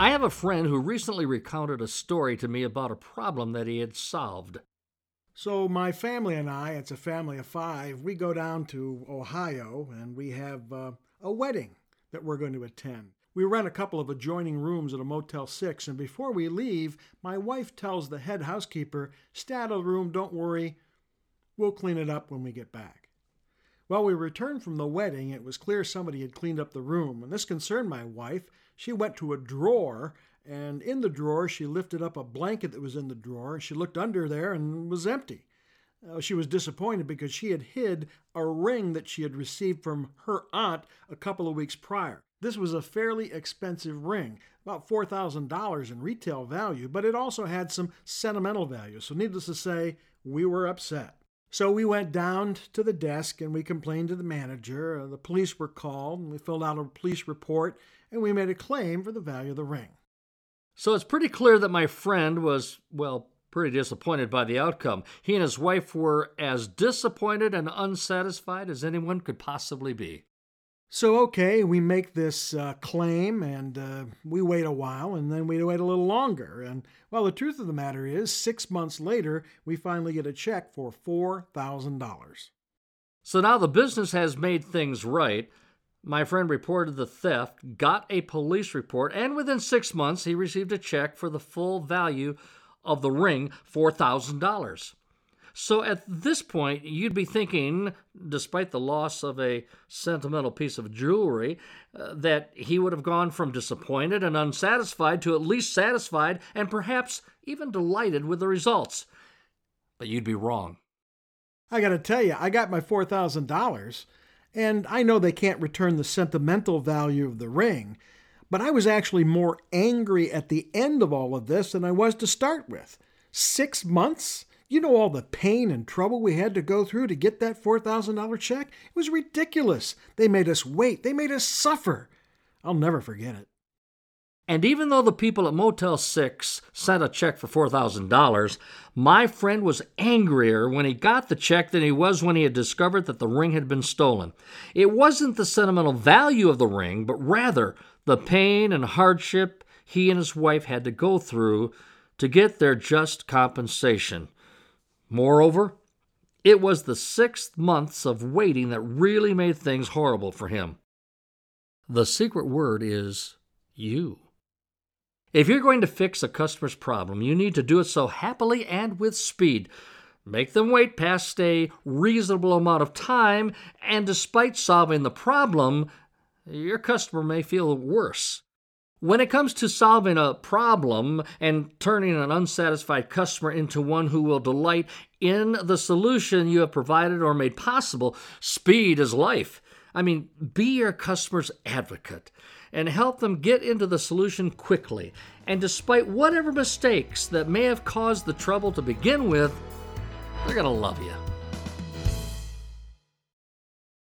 I have a friend who recently recounted a story to me about a problem that he had solved. So, my family and I, it's a family of five, we go down to Ohio and we have uh, a wedding that we're going to attend. We rent a couple of adjoining rooms at a Motel 6, and before we leave, my wife tells the head housekeeper, Stay out of the room, don't worry, we'll clean it up when we get back. Well, we returned from the wedding. It was clear somebody had cleaned up the room, and this concerned my wife. She went to a drawer, and in the drawer, she lifted up a blanket that was in the drawer. And she looked under there and was empty. Uh, she was disappointed because she had hid a ring that she had received from her aunt a couple of weeks prior. This was a fairly expensive ring, about $4,000 in retail value, but it also had some sentimental value. So, needless to say, we were upset. So we went down to the desk and we complained to the manager. Uh, the police were called and we filled out a police report and we made a claim for the value of the ring. So it's pretty clear that my friend was, well, pretty disappointed by the outcome. He and his wife were as disappointed and unsatisfied as anyone could possibly be. So, okay, we make this uh, claim and uh, we wait a while and then we wait a little longer. And, well, the truth of the matter is, six months later, we finally get a check for $4,000. So now the business has made things right. My friend reported the theft, got a police report, and within six months, he received a check for the full value of the ring $4,000. So at this point, you'd be thinking, despite the loss of a sentimental piece of jewelry, uh, that he would have gone from disappointed and unsatisfied to at least satisfied and perhaps even delighted with the results. But you'd be wrong. I got to tell you, I got my $4,000, and I know they can't return the sentimental value of the ring, but I was actually more angry at the end of all of this than I was to start with. Six months? You know all the pain and trouble we had to go through to get that $4,000 check? It was ridiculous. They made us wait, they made us suffer. I'll never forget it. And even though the people at Motel 6 sent a check for $4,000, my friend was angrier when he got the check than he was when he had discovered that the ring had been stolen. It wasn't the sentimental value of the ring, but rather the pain and hardship he and his wife had to go through to get their just compensation. Moreover, it was the six months of waiting that really made things horrible for him. The secret word is you. If you're going to fix a customer's problem, you need to do it so happily and with speed. Make them wait past a reasonable amount of time, and despite solving the problem, your customer may feel worse. When it comes to solving a problem and turning an unsatisfied customer into one who will delight in the solution you have provided or made possible, speed is life. I mean, be your customer's advocate and help them get into the solution quickly. And despite whatever mistakes that may have caused the trouble to begin with, they're going to love you.